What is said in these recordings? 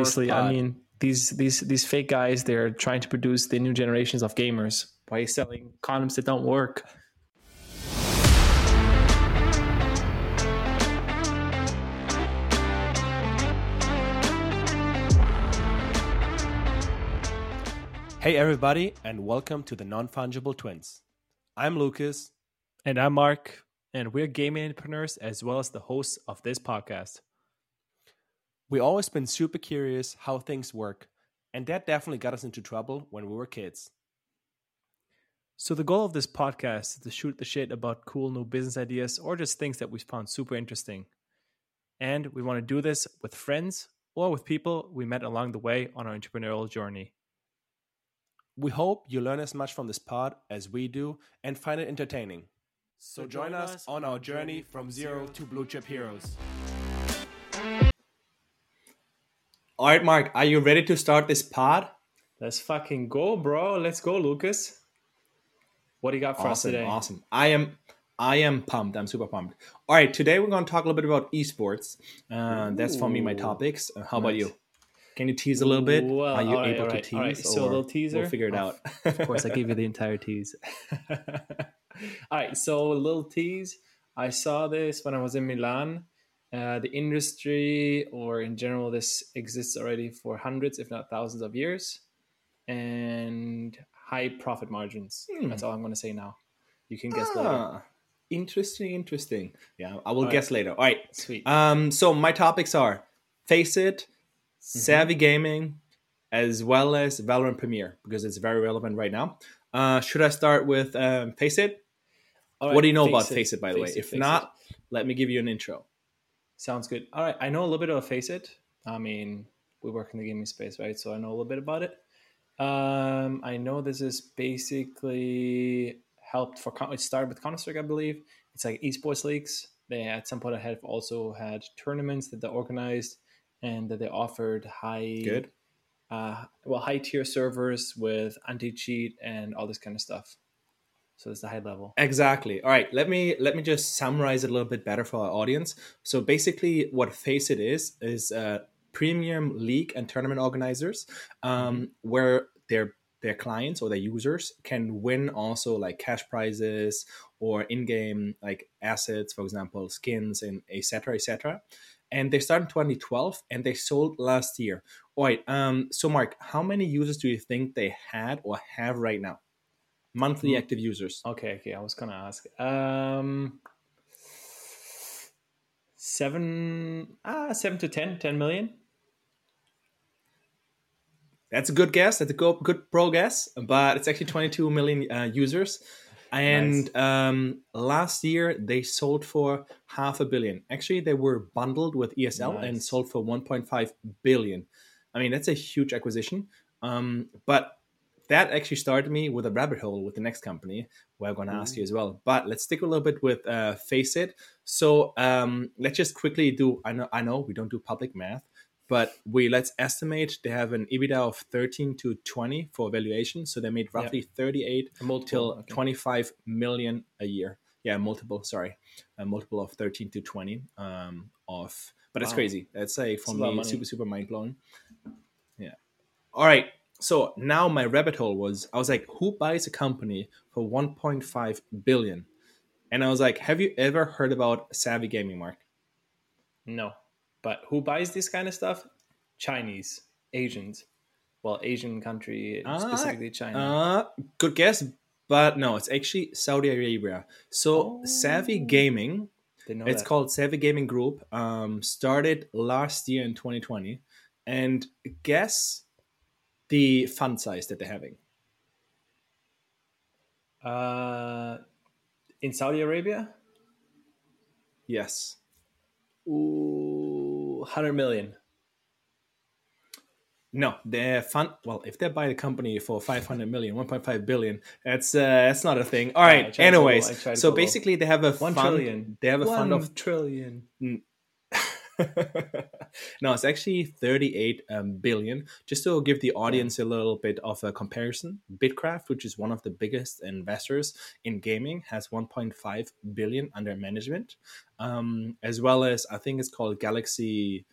Obviously, I mean these these these fake guys. They're trying to produce the new generations of gamers by selling condoms that don't work. Hey, everybody, and welcome to the Non Fungible Twins. I'm Lucas. And I'm Marc, and we're gaming entrepreneurs as well as the hosts of this podcast. We always been super curious how things work, and that definitely got us into trouble when we were kids. So the goal of this podcast is to shoot the shit about cool new business ideas or just things that we found super interesting. And we want to do this with friends or with people we met along the way on our entrepreneurial journey. We hope you learn as much from this pod as we do and find it entertaining. So join us on our journey from zero to blue chip heroes. All right, Marc, are you ready to start this pod? Let's fucking go, bro. Let's go, Lucas. What do you got for awesome, us today? Awesome. I am I am pumped. I'm super pumped. All right, today we're going to talk a little bit about esports. Uh, that's for me my topics. Uh, how about you? Can you tease a little bit? Well, Are you right, able all to tease? all right. So a little teaser. We'll figure it out. of course, I gave you the entire tease. All right, so a little tease. I saw this when I was in Milan. Uh, the industry, or in general, this exists already for hundreds, if not thousands, of years, and high profit margins. Hmm. That's all I'm going to say now. You can guess later. Ah, interesting, interesting. Yeah, I will All guess later. All right. Sweet. Um, so my topics are FACEIT, Mm-hmm. Savvy Gaming, as well as Valorant Premier because it's very relevant right now. Uh, should I start with um, FACEIT? What right, do you know Face about It, FACEIT, by the way? It, If not, It. let me give you an intro. Sounds good. All right, I know a little bit about FACEIT. I mean, we work in the gaming space, right? So I know a little bit about it. Um, I know this is basically helped for. Con- It started with Counter Strike, I believe. It's like esports leagues. They at some point have also had tournaments that they organized and that they offered high, Good. uh, well, high tier servers with anti cheat and all this kind of stuff. So it's the high level. Exactly. All right. Let me let me just summarize it a little bit better for our audience. So basically, what FACEIT is is uh, premium league and tournament organizers, um, where their their clients or their users can win also like cash prizes or in-game like assets, for example, skins and etc. etc. And they started in 2012 and they sold last year. All right. Um, so Marc, how many users do you think they had or have right now? Monthly Hmm. active users. Okay, okay. I was gonna ask. Um, seven, ah, seven to 10, 10 million. That's a good guess. That's a good, good pro guess, but it's actually 22 million uh, users. And um, last year they sold for half a billion. Actually, they were bundled with ESL and sold for 1.5 billion. I mean, that's a huge acquisition. Um, but that actually started me with a rabbit hole with the next company where I'm going to ask you as well. But let's stick a little bit with uh, FACEIT. So um, let's just quickly do. I know, I know we don't do public math, but we let's estimate they have an EBITDA of 13 to 20 for valuation. So they made roughly 38 A multiple, till okay. 25 million a year. Yeah, multiple. Sorry, a multiple of 13 to 20 um, of. But it's crazy. That's a for It's me super super mind blowing. Yeah. All right. So now my rabbit hole was I was like, who buys a company for 1.5 billion? And I was like, have you ever heard about Savvy Gaming, Marc? No, but who buys this kind of stuff? Chinese, Asians. Well, Asian country, Ah, specifically China. Uh, good guess, but no, it's actually Saudi Arabia. So Oh. Savvy Gaming, it's that. called Savvy Gaming Group, um, started last year in 2020. And guess the fund size that they're having. Uh, in Saudi Arabia, Yes. ooh, hundred million. No, their fund. Well, if they buy the company for 500 million, 1.5 billion, that's uh, that's not a thing. All right. I right. tried to go low, I Anyways, tried so basically, they have a One fund. trillion. They have a fund of trillion. no, it's actually 38 um, billion. Just to give the audience a little bit of a comparison, Bitkraft, which is one of the biggest investors in gaming, has 1.5 billion under management, um, as well as I think it's called Galaxy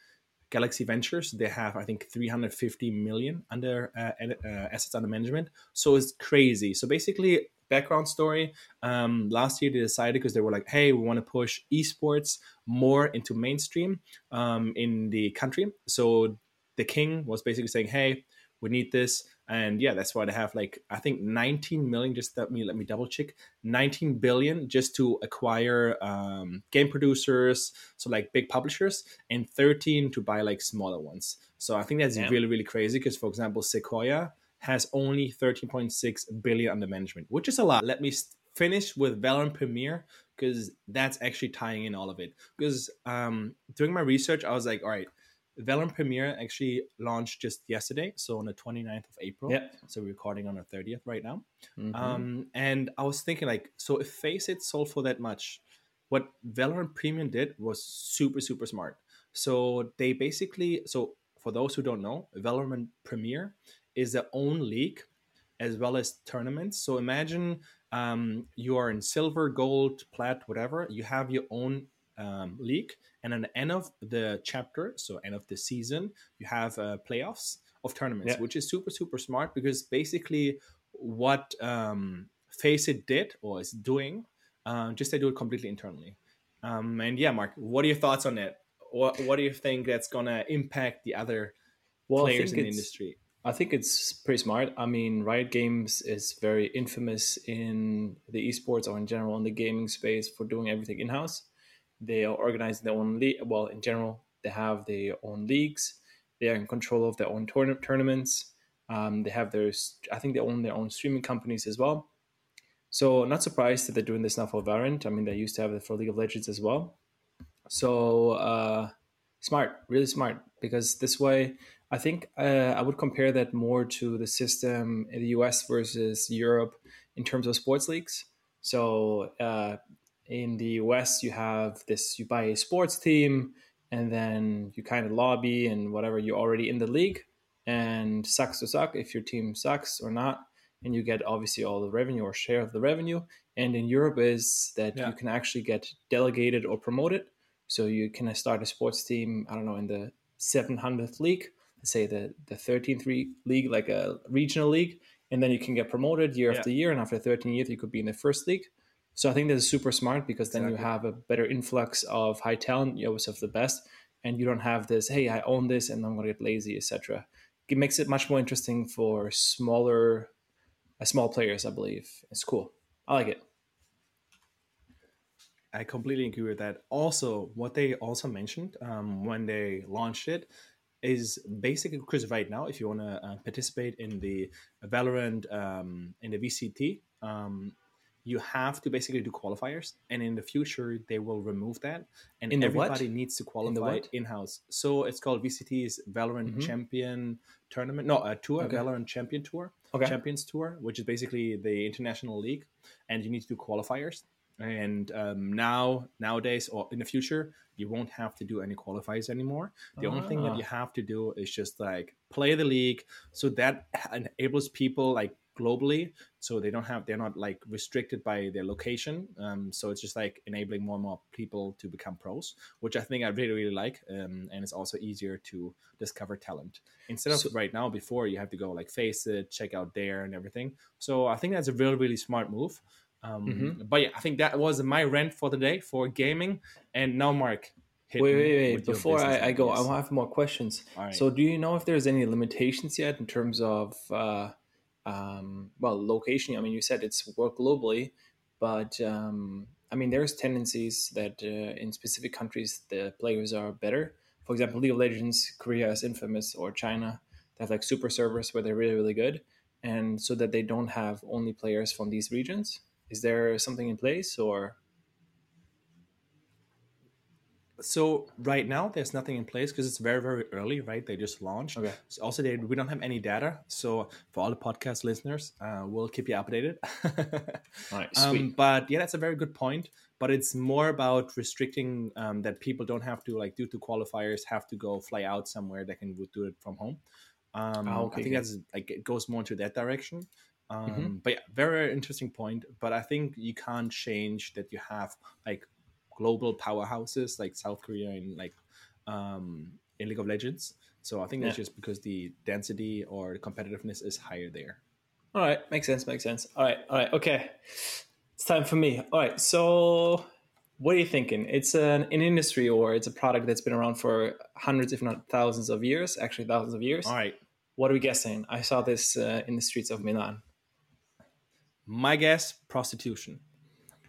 Galaxy Ventures, they have I think 350 million under uh, uh, assets under management. So it's crazy. So basically, background story. Um, last year they decided because they were like, hey, we want to push esports more into mainstream um, in the country. So the king was basically saying, hey, we need this and yeah that's why they have like i think 19 million just let me let me double check 19 billion just to acquire um, game producers so like big publishers and 13 to buy like smaller ones so i think that's really really crazy because for example sequoia has only 13.6 billion under management which is a lot let me finish with valorant premier because that's actually tying in all of it because um, during my research i was like all right Valorant Premier actually launched just yesterday, so on the 29th of April. Yeah. So we're recording on the 30th right now. Mm-hmm. Um, and I was thinking, like, so if FACEIT sold for that much, what Valorant Premium did was super, super smart. So they basically, so for those who don't know, Valorant Premier is their own league as well as tournaments. So imagine um, you are in silver, gold, plat, whatever. You have your own um, league, and at the end of the chapter, so end of the season, you have uh, playoffs of tournaments, yeah. which is super super smart because basically what um, FACEIT did or is doing, uh, just they do it completely internally. Um, and yeah, Marc, what are your thoughts on it? What what do you think that's gonna impact the other well, players in the industry? I think it's pretty smart. I mean, Riot Games is very infamous in the esports or in general in the gaming space for doing everything in house. They are organizing their own league. Well, in general, they have their own leagues. They are in control of their own tourna- tournaments. Um, they have their, I think they own their own streaming companies as well. So not surprised that they're doing this now for Valorant. I mean, they used to have it for League of Legends as well. So uh, smart, really smart, because this way, I think uh, I would compare that more to the system in the US versus Europe in terms of sports leagues. So uh, in the US, you have this you buy a sports team and then you kind of lobby and whatever, you're already in the league and sucks to suck if your team sucks or not. And you get obviously all the revenue or share of the revenue. And in Europe, is that yeah. you can actually get delegated or promoted. So you can start a sports team, I don't know, in the 700th league, say the, the 13th league, like a regional league. And then you can get promoted year yeah. after year. And after 13 years, you could be in the first league. So I think this is super smart because then exactly. you have a better influx of high talent. You always have the best, and you don't have this. Hey, I own this, and I'm going to get lazy, etc. It makes it much more interesting for smaller, uh, small players. I believe it's cool. I like it. I completely agree with that. Also, what they also mentioned um, when they launched it is basically because right now, if you want to uh, participate in the Valorant um, in the VCT, um, you have to basically do qualifiers and in the future they will remove that and in everybody needs to qualify in house so it's called vct's valorant mm-hmm. champion tournament no a tour okay. valorant champion tour okay. champions tour which is basically the international league and you need to do qualifiers and um, now nowadays or in the future you won't have to do any qualifiers anymore. The only thing that ah. you have to do is just like play the league. So that enables people like globally so they don't have they're not like restricted by their location. Um, so it's just like enabling more and more people to become pros which i think i really really like um, and it's also easier to discover talent. Instead of so, right now before you have to go like FACEIT check out there and everything. So i think that's a really really smart move um, mm-hmm. but yeah i think that was my rant for the day for gaming. And now marc wait wait wait before I, I, go i have more questions. So do you know if there's any limitations yet in terms of uh, um, well location? I mean you said it's work globally but um, i mean there's tendencies that uh, in specific countries the players are better. For example league of legends korea is infamous or china. They have like super servers where they're really really good and so that they don't have only players from these regions is there something in place or? So right now there's nothing in place because it's very very early right? They just launched. Okay. So also they we don't have any data so for all the podcast listeners uh, we'll keep you updated. All right, um, sweet. but yeah that's a very good point but it's more about restricting um, that people don't have to like due to qualifiers have to go fly out somewhere they can do it from home. Um, oh, okay, i think that's like it goes more into that direction. Um, mm-hmm. but yeah very, interesting point but i think you can't change that you have like global powerhouses like South Korea and like um, in League of Legends. So I think that's just because the density or the competitiveness is higher there. All right, makes sense, makes sense. All right, all right, okay. It's time for me. All right, so what are you thinking? It's an, an industry or it's a product that's been around for hundreds, if not thousands of years, actually thousands of years. All right. What are we guessing? I saw this uh, in the streets of Milan. My guess, prostitution.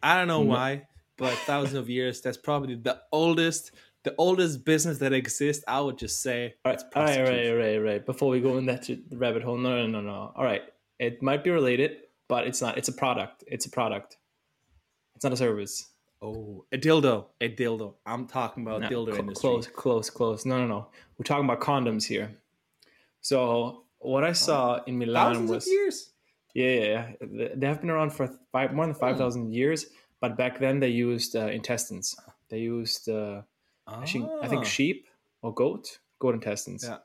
I don't know No. why, but thousands of years. That's probably the oldest, the oldest business that exists. I would just say All right, it's all right, right, right, right. Before we go in that to- rabbit hole, no, no, no, no. All right, it might be related, but it's not. It's a product. It's a product. It's not a service. Oh, a dildo, a dildo. I'm talking about No, dildo cl- industry. Close, close, close. No, no, no. We're talking about condoms here. So what I saw in Milan Thousands was of years. Yeah, yeah, yeah. They have been around for five, more than five thousand Hmm. thousand years. But back then they used uh, intestines. They used uh, actually, I think Ah. sheep or goat, goat intestines. Yeah.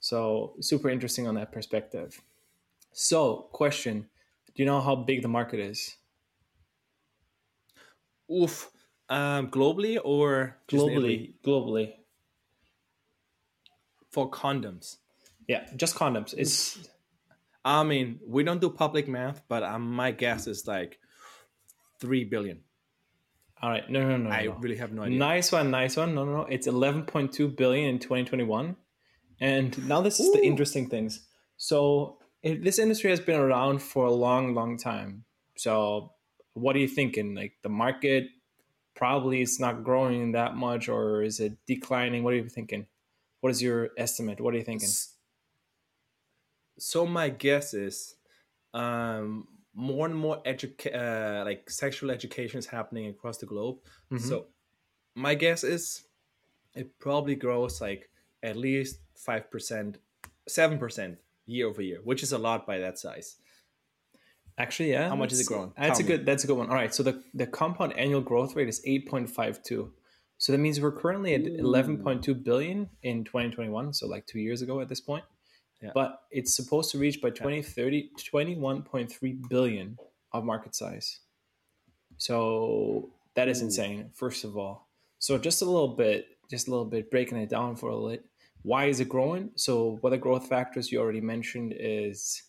So super interesting on that perspective. So question: Do you know how big the market is Oof. Um, globally or just in Italy? globally? Globally, for condoms? yeah, just condoms. It's I mean, we don't do public math, but um, my guess is like three billion. all right. No, no, no. I no. really have no idea. Nice one, nice one. No, no, no. It's 11.2 billion in 2021. And now this is the interesting things. So it, this industry has been around for a long, long time. So what are you thinking? Like the market probably is not growing that much, or is it declining? What are you thinking? What is your estimate? What are you thinking? S- So my guess is, um, more and more educa- uh, like sexual education is happening across the globe. Mhm. So my guess is, it probably grows like at least five percent, seven percent year over year, which is a lot by that size. Actually, yeah. How much is it growing? That's Tell a me. good. That's a good one. All right. So the the compound annual growth rate is eight point five two. So that means we're currently at eleven point two billion in twenty twenty one. So like two years ago at this point. Yeah. But it's supposed to reach by 2030 21.3 billion of market size. So that is Ooh. insane. First of all, so just a little bit, just a little bit breaking it down for a little. Why is it growing? So what the growth factors you already mentioned is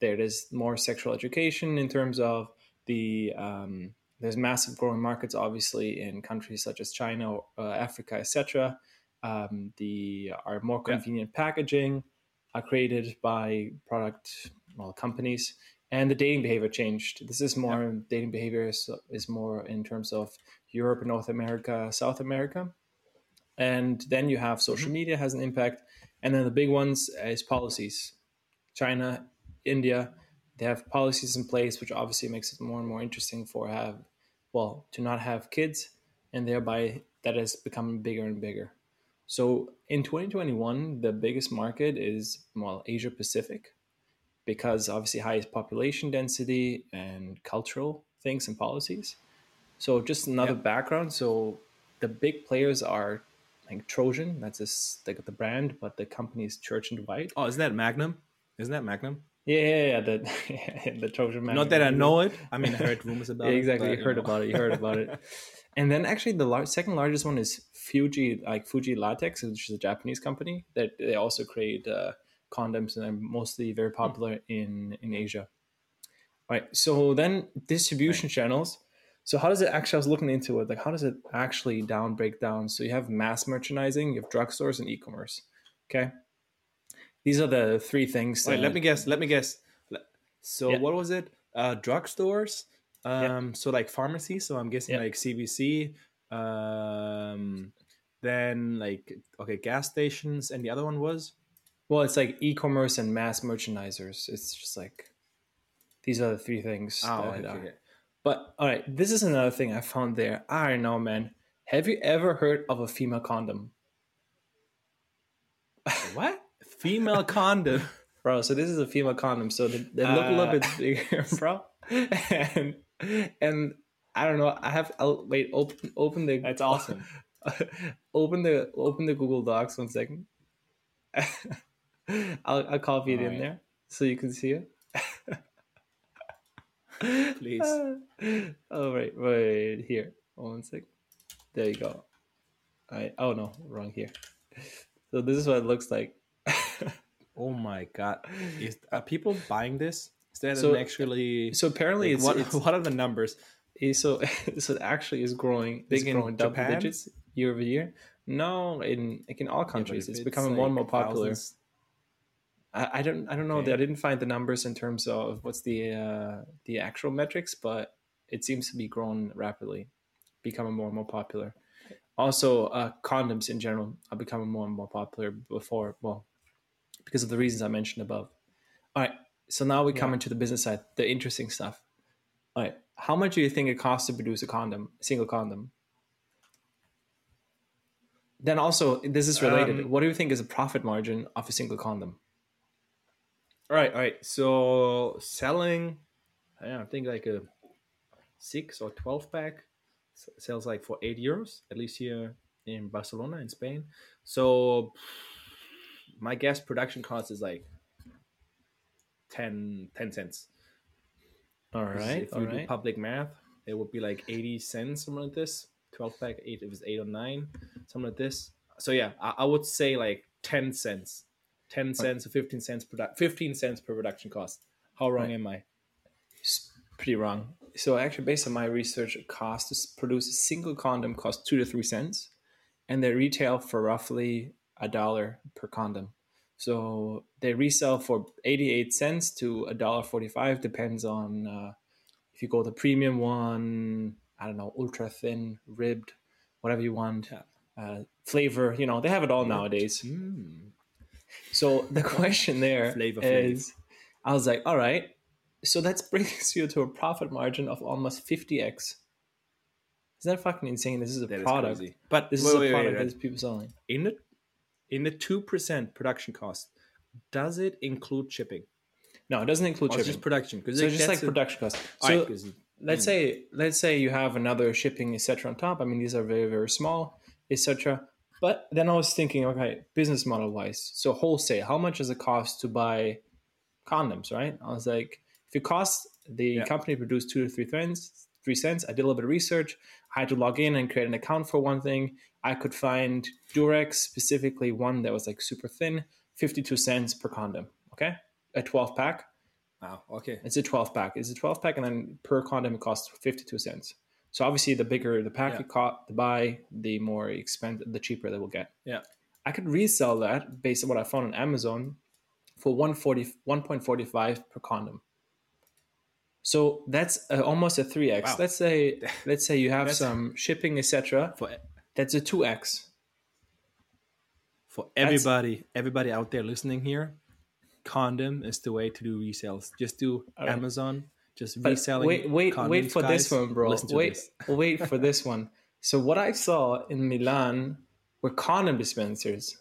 there is more sexual education in terms of the um, there's massive growing markets obviously in countries such as China, uh, Africa, etc. Um, the are more Yeah. convenient packaging are created by product well companies and the dating behavior changed. This is more dating behavior is, is more in terms of Europe, North America, South America, and then you have social mm-hmm. media has an impact, and then the big ones is policies. China, India, they have policies in place, which obviously makes it more and more interesting for have, well, to not have kids, and thereby that has become bigger and bigger. So in 2021, the biggest market is well Asia Pacific, because obviously highest population density and cultural things and policies. So just another Yeah. background. So the big players are like Trojan, that's just like the brand, but the company is Church and Dwight. Oh, isn't that Magnum? Isn't that Magnum? Yeah, yeah, yeah. The, the Trojan man. Not that I know it. I mean, I heard rumors about Yeah, it. exactly. you heard know. about it. You heard about it. And then actually, the lar- second largest one is Fuji, like Fuji Latex, which is a Japanese company that they also create uh, condoms and they're mostly very popular in in Asia. All right. So then distribution channels. So how does it actually? I was looking into it. Like, how does it actually down break down? So you have mass merchandising, you have drugstores, and e-commerce. Okay. These are the three things. Wait, let me guess. Let me guess. So Yeah. what was it? Uh, drugstores. Yeah. Um, so like pharmacy. So I'm guessing Yeah. like CBC. Um, then like okay, gas stations, and the other one was Well, it's like e-commerce and mass merchandisers. It's just like these are the three things. oh, okay, okay. But all right, this is another thing I found there. I don't know, man. Have you ever heard of a female condom, what female condom? bro? So this is a female condom. So they, they look a little Uh. bit bigger, bro. And and I don't know. I have. I'll, wait. Open open the. That's awesome. open the open the Google Docs one second. I'll I'll copy it in Alright. there so you can see it. Please. oh right, wait here. One sec. There you go. I oh no, wrong here. So this is what it looks like. Oh my god! Is, are people buying this? Is that So- actually? So apparently, like, it's, what, it's what are the numbers? Eh, so so it actually is growing Big it's in growing double Japan? digits year over year no in like in all countries if it's becoming more and more popular thousands- I, I don't i don't know Okay. i didn't find the numbers in terms of what's the uh the actual metrics but it seems to be growing rapidly becoming more and more popular also uh condoms in general are becoming more and more popular before well because of the reasons i mentioned above. All right so now we come into the business side the interesting stuff. All right how much do you think it costs to produce a condom a single condom? Then also this is related. Um, what do you think is a profit margin of a single condom? All right, all right. So selling, I don't know, I think like a six or twelve pack sells like for eight euros, at least here in Barcelona in Spain. So my guess production cost is like 10, 10 cents. All right. If all you do public math, it would be like 80 cents, something like this. 12 pack, eight, if it's eight or nine, something like this. So yeah, I, I would say like 10 cents. 10 cents or 15 cents per 15 cents per production cost. How wrong Right. am I? s- pretty wrong. So actually, based on my research, it costs to produce a single condom costs two to three cents, and they retail for roughly a dollar per condom. So they resell for eighty-eight cents to a dollar forty-five, depends on uh, if you go the premium one. I don't know, ultra thin, ribbed, whatever you want. Uh, flavor, you know, they have it all nowadays. Mm. So the question there is, Flavor Flav. I was like, all right, so that brings you to a profit margin of almost 50x. Isn't that fucking insane? This is a That is product. crazy. But This wait, is a wait, product wait. that people selling. in the in the two percent production cost, does it include shipping? No, it doesn't include it's shipping. just production? Because so it's just like production cost. So right, 'cause- let's hmm. say let's say you have another shipping etc on top i mean these are very very small etc but then i was thinking okay business model wise so wholesale how much does it cost to buy condoms right i was like if it costs the Yeah. company produced two to three cents three cents i did a little bit of research i had to log in and create an account for one thing i could find durex specifically one that was like super thin 52 cents per condom okay a 12 pack wow, okay. it's a 12 pack. It's a 12 pack, and then per condom it costs 52 cents. So obviously, the bigger the pack Yeah. you caught to buy, the more expensive, the cheaper they will get. Yeah. I could resell that based on what I found on Amazon for 140, 1.45 per condom. So that's uh, almost a 3x. Wow. Let's say let's say you have some shipping, etc. For That's a 2x. for everybody, everybody out there listening here, condom is the way to do resales. Just do right. Amazon. Just But reselling. wait, wait, wait condoms, for this one, bro. Wait, this. wait for this one. So what I saw in Milan were condom dispensers.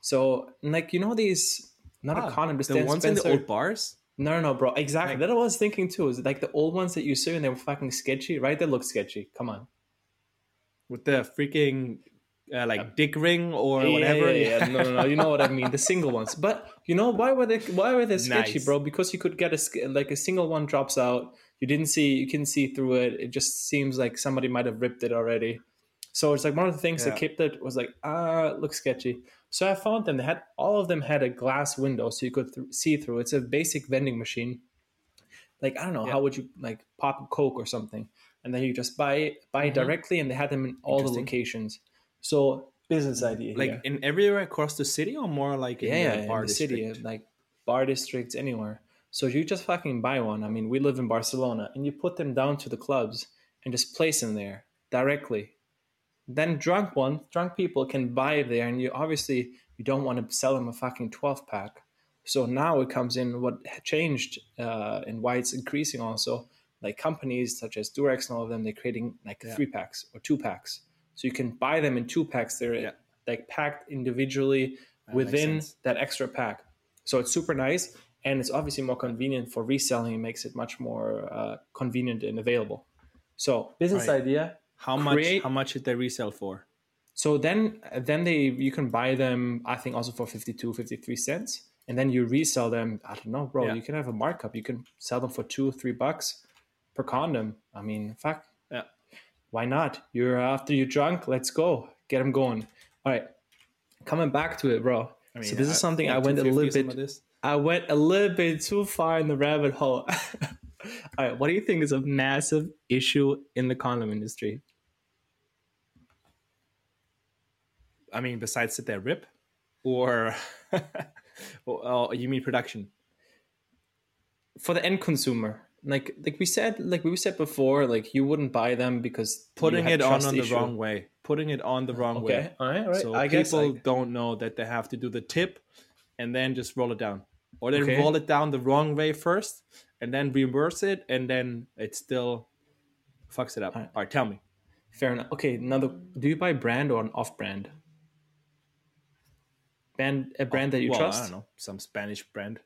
So like you know these not a ah, condom dispenser. the ones in the old bars. no, no, no, bro. Exactly. Like- that I was thinking too. Is like the old ones that you see and they were fucking sketchy, right? They look sketchy. Come on. With the freaking uh, like dick ring or Yeah, whatever. Yeah, yeah, No, no, no. You know what I mean. The single ones. But you know why were they? Why were they sketchy, Nice. bro? Because you could get a like a single one drops out. You didn't see. You can see through it. It just seems like somebody might have ripped it already. So it's like one of the things Yeah. that kept it was like ah, it looks sketchy. So I found them. They had all of them had a glass window, so you could th- see through. It's a basic vending machine. Like I don't know, Yeah. how would you like pop a Coke or something, and then you just buy it, buy it Mhm. directly, and they had them in all the locations. So business idea, like here. in everywhere across the city, or more like in yeah, the in bar the city, like bar districts, anywhere. So you just fucking buy one. I mean, we live in Barcelona, and you put them down to the clubs and just place them there directly. Then drunk ones, drunk people can buy it there, and you obviously you don't want to sell them a fucking twelve pack. So now it comes in what changed uh, and why it's increasing also. Like companies such as Durex and all of them, they're creating like Yeah. three packs or two packs. So you can buy them in two packs. They're Yeah. like packed individually That within that extra pack. So it's super nice, and it's obviously more convenient for reselling. It makes it much more uh, convenient and available. So business Right. idea. How much? How much did they resell for? So then then they you can buy them. I think also for 52, 53 cents, and then you resell them. I don't know, bro. Yeah. You can have a markup. You can sell them for two, or three bucks per condom. I mean, fuck. Yeah. Why not? You're after you're drunk. Let's go. Get them going. All right. coming back to it, bro. I mean, so this is something I went a little bit. I went a little bit too far in the rabbit hole. All right, what do you think is a massive issue in the condom industry? I mean, besides that they rip, or or oh, you mean production? For the end consumer, like like we said, like we said before, like you wouldn't buy them because Putting it on on the issue. wrong way. Putting it on the wrong way. Okay, all right, all right. So I people I- don't know that they have to do the tip and then just roll it down, or they Okay. roll it down the wrong way first and then reverse it, and then it still fucks it up. Alright. All right, tell me. Fair enough. Okay, another. Do you buy brand or an off-brand? Brand a oh, brand that you well, trust. I don't know, some Spanish brand.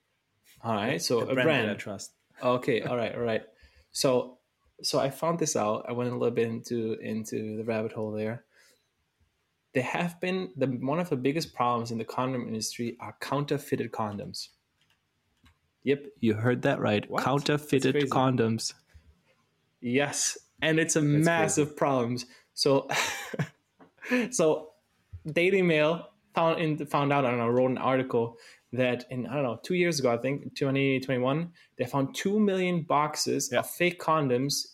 All right, so a, A brand, brand. that I trust. Okay, all right, all right. So, so I found this out. I went a little bit into into the rabbit hole there. There have been the one of the biggest problems in the condom industry are counterfeited condoms. Yep, you heard that right. What? Counterfeited condoms. Yes, and it's a massive problem. So, so Daily Mail found in found out. I don't know. Wrote an article that in I don't know two years ago, I think 2021, they found two million boxes Yeah. of fake condoms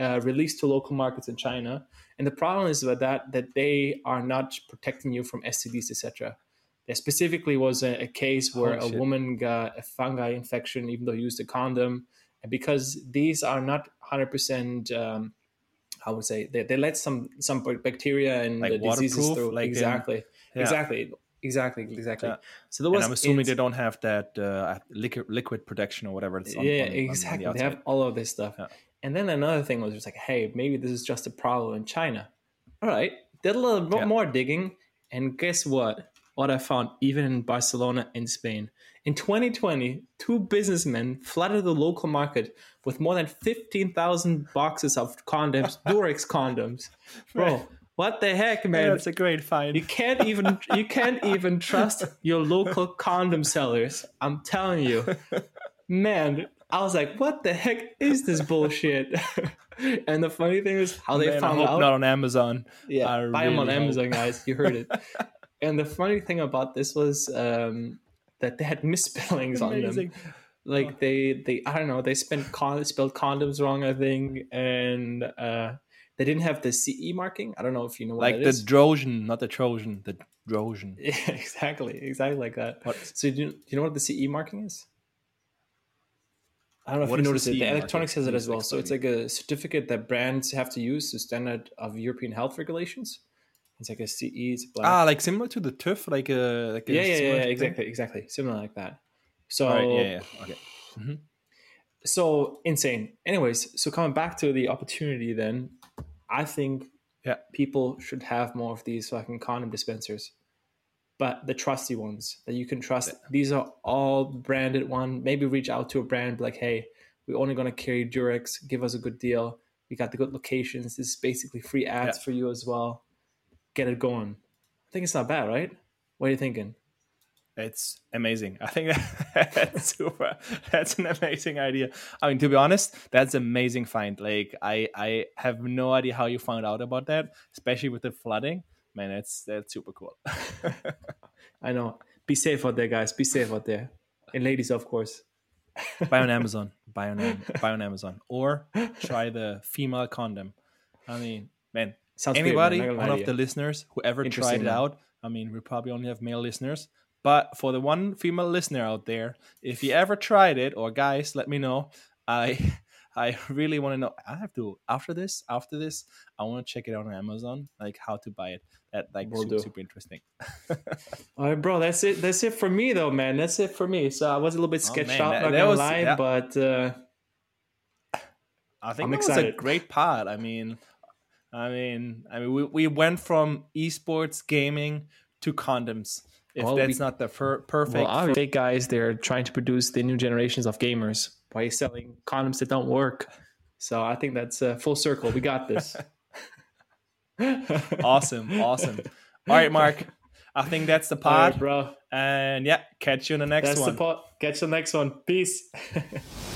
uh, released to local markets in China. And the problem is with that that they are not protecting you from STDs, etc. There specifically was a, a case where Oh, a woman got a fungi infection even though used a condom, and because these are not 100%. Um, I would say they, they let some some bacteria and Like the diseases through. like in- exactly, Yeah. exactly, exactly, exactly. Yeah. So there And was. I'm assuming they don't have that uh, liquid liquid protection or whatever. It's on, yeah, on- on- on the exactly. they have all of this stuff. Yeah. And then another thing was just like, hey, maybe this is just a problem in China. All right, did a little bit more digging, and guess what? What I found, even in Barcelona in Spain, in 2020, two businessmen flooded the local market with more than 15,000 boxes of condoms, Durex condoms. Bro, what the heck, man? That's a great find. You can't even you can't even trust your local condom sellers. I'm telling you, man. I was like, "What the heck is this bullshit?" and the funny thing is how they Man, I found out. not on Amazon. yeah, I buy them on really hope. Amazon, guys. You heard it. and the funny thing about this was um, that they had misspellings on them Amazing. like they they I don't know they spent con- spelled condoms wrong I think and uh they didn't have the CE marking I don't know if you know what it is. Like the is. Trojan, not the Trojan, the Trojan. yeah exactly exactly like that What? so do you, do you know what the CE marking is I don't know if you the noticed it the electronics has it as well so it's like a certificate that brands have to use to standard of European health regulations it's like a CE Ah, like similar to the TÜV, like a like a yeah yeah similar yeah thing? exactly exactly similar like that so right, yeah, yeah, okay. so insane. Anyways, so coming back to the opportunity, then I think Yeah. people should have more of these fucking condom dispensers, but the trusty ones that you can trust. These are all branded one. Maybe reach out to a brand like, hey, we're only gonna carry Durex. Give us a good deal. We got the good locations. This is basically free ads Yeah. for you as well. Get it going. I think it's not bad, right? What are you thinking? It's amazing. I think that's super. That's an amazing idea. I mean, to be honest, that's amazing find. Like, I I have no idea how you found out about that, especially with the flooding. Man, that's that's super cool. I know. Be safe out there, guys. Be safe out there, and ladies, of course. buy on Amazon. Buy on buy on Amazon, or try the female condom. I mean, man, Sounds great, man. anybody, gonna one to of the listeners, whoever tried it man. out. I mean, we probably only have male listeners, but for the one female listener out there, if you ever tried it, or guys, let me know. I I really want to know. I have to after this. After this, I want to check it out on Amazon, like how to buy it. That like Will super, do. super interesting. All right, bro. That's it. That's it for me, though, man. That's it for me. So I was a little bit Oh, sketched man, out, that- not gonna was- lie, yeah. but uh, I think I'm that was a great part. I mean, I mean, I mean, we, we went from esports gaming to condoms. If Well, that's we- not the fir- perfect, well, fake guys, they're trying to produce the new generations of gamers by selling condoms that don't work. So I think that's uh, full circle. We got this. awesome, awesome. All right, Marc. I think that's the pod, right, bro. and yeah, catch you in the next That's one. the pot. Catch you next one. Peace.